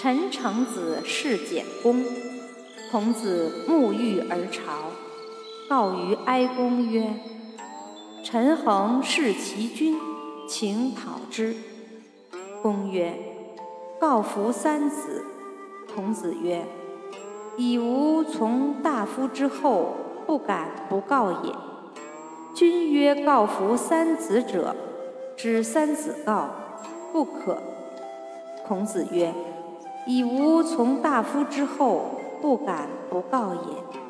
陈成子事简公，孔子沐浴而朝，告于哀公曰：“陈恒弑其君，请讨之。”公曰：“告服三子。”孔子曰：“以吾从大夫之后，不敢不告也。”君曰：“告服三子者，知三子告，不可。”孔子曰。已无从大夫之后，不敢不告也。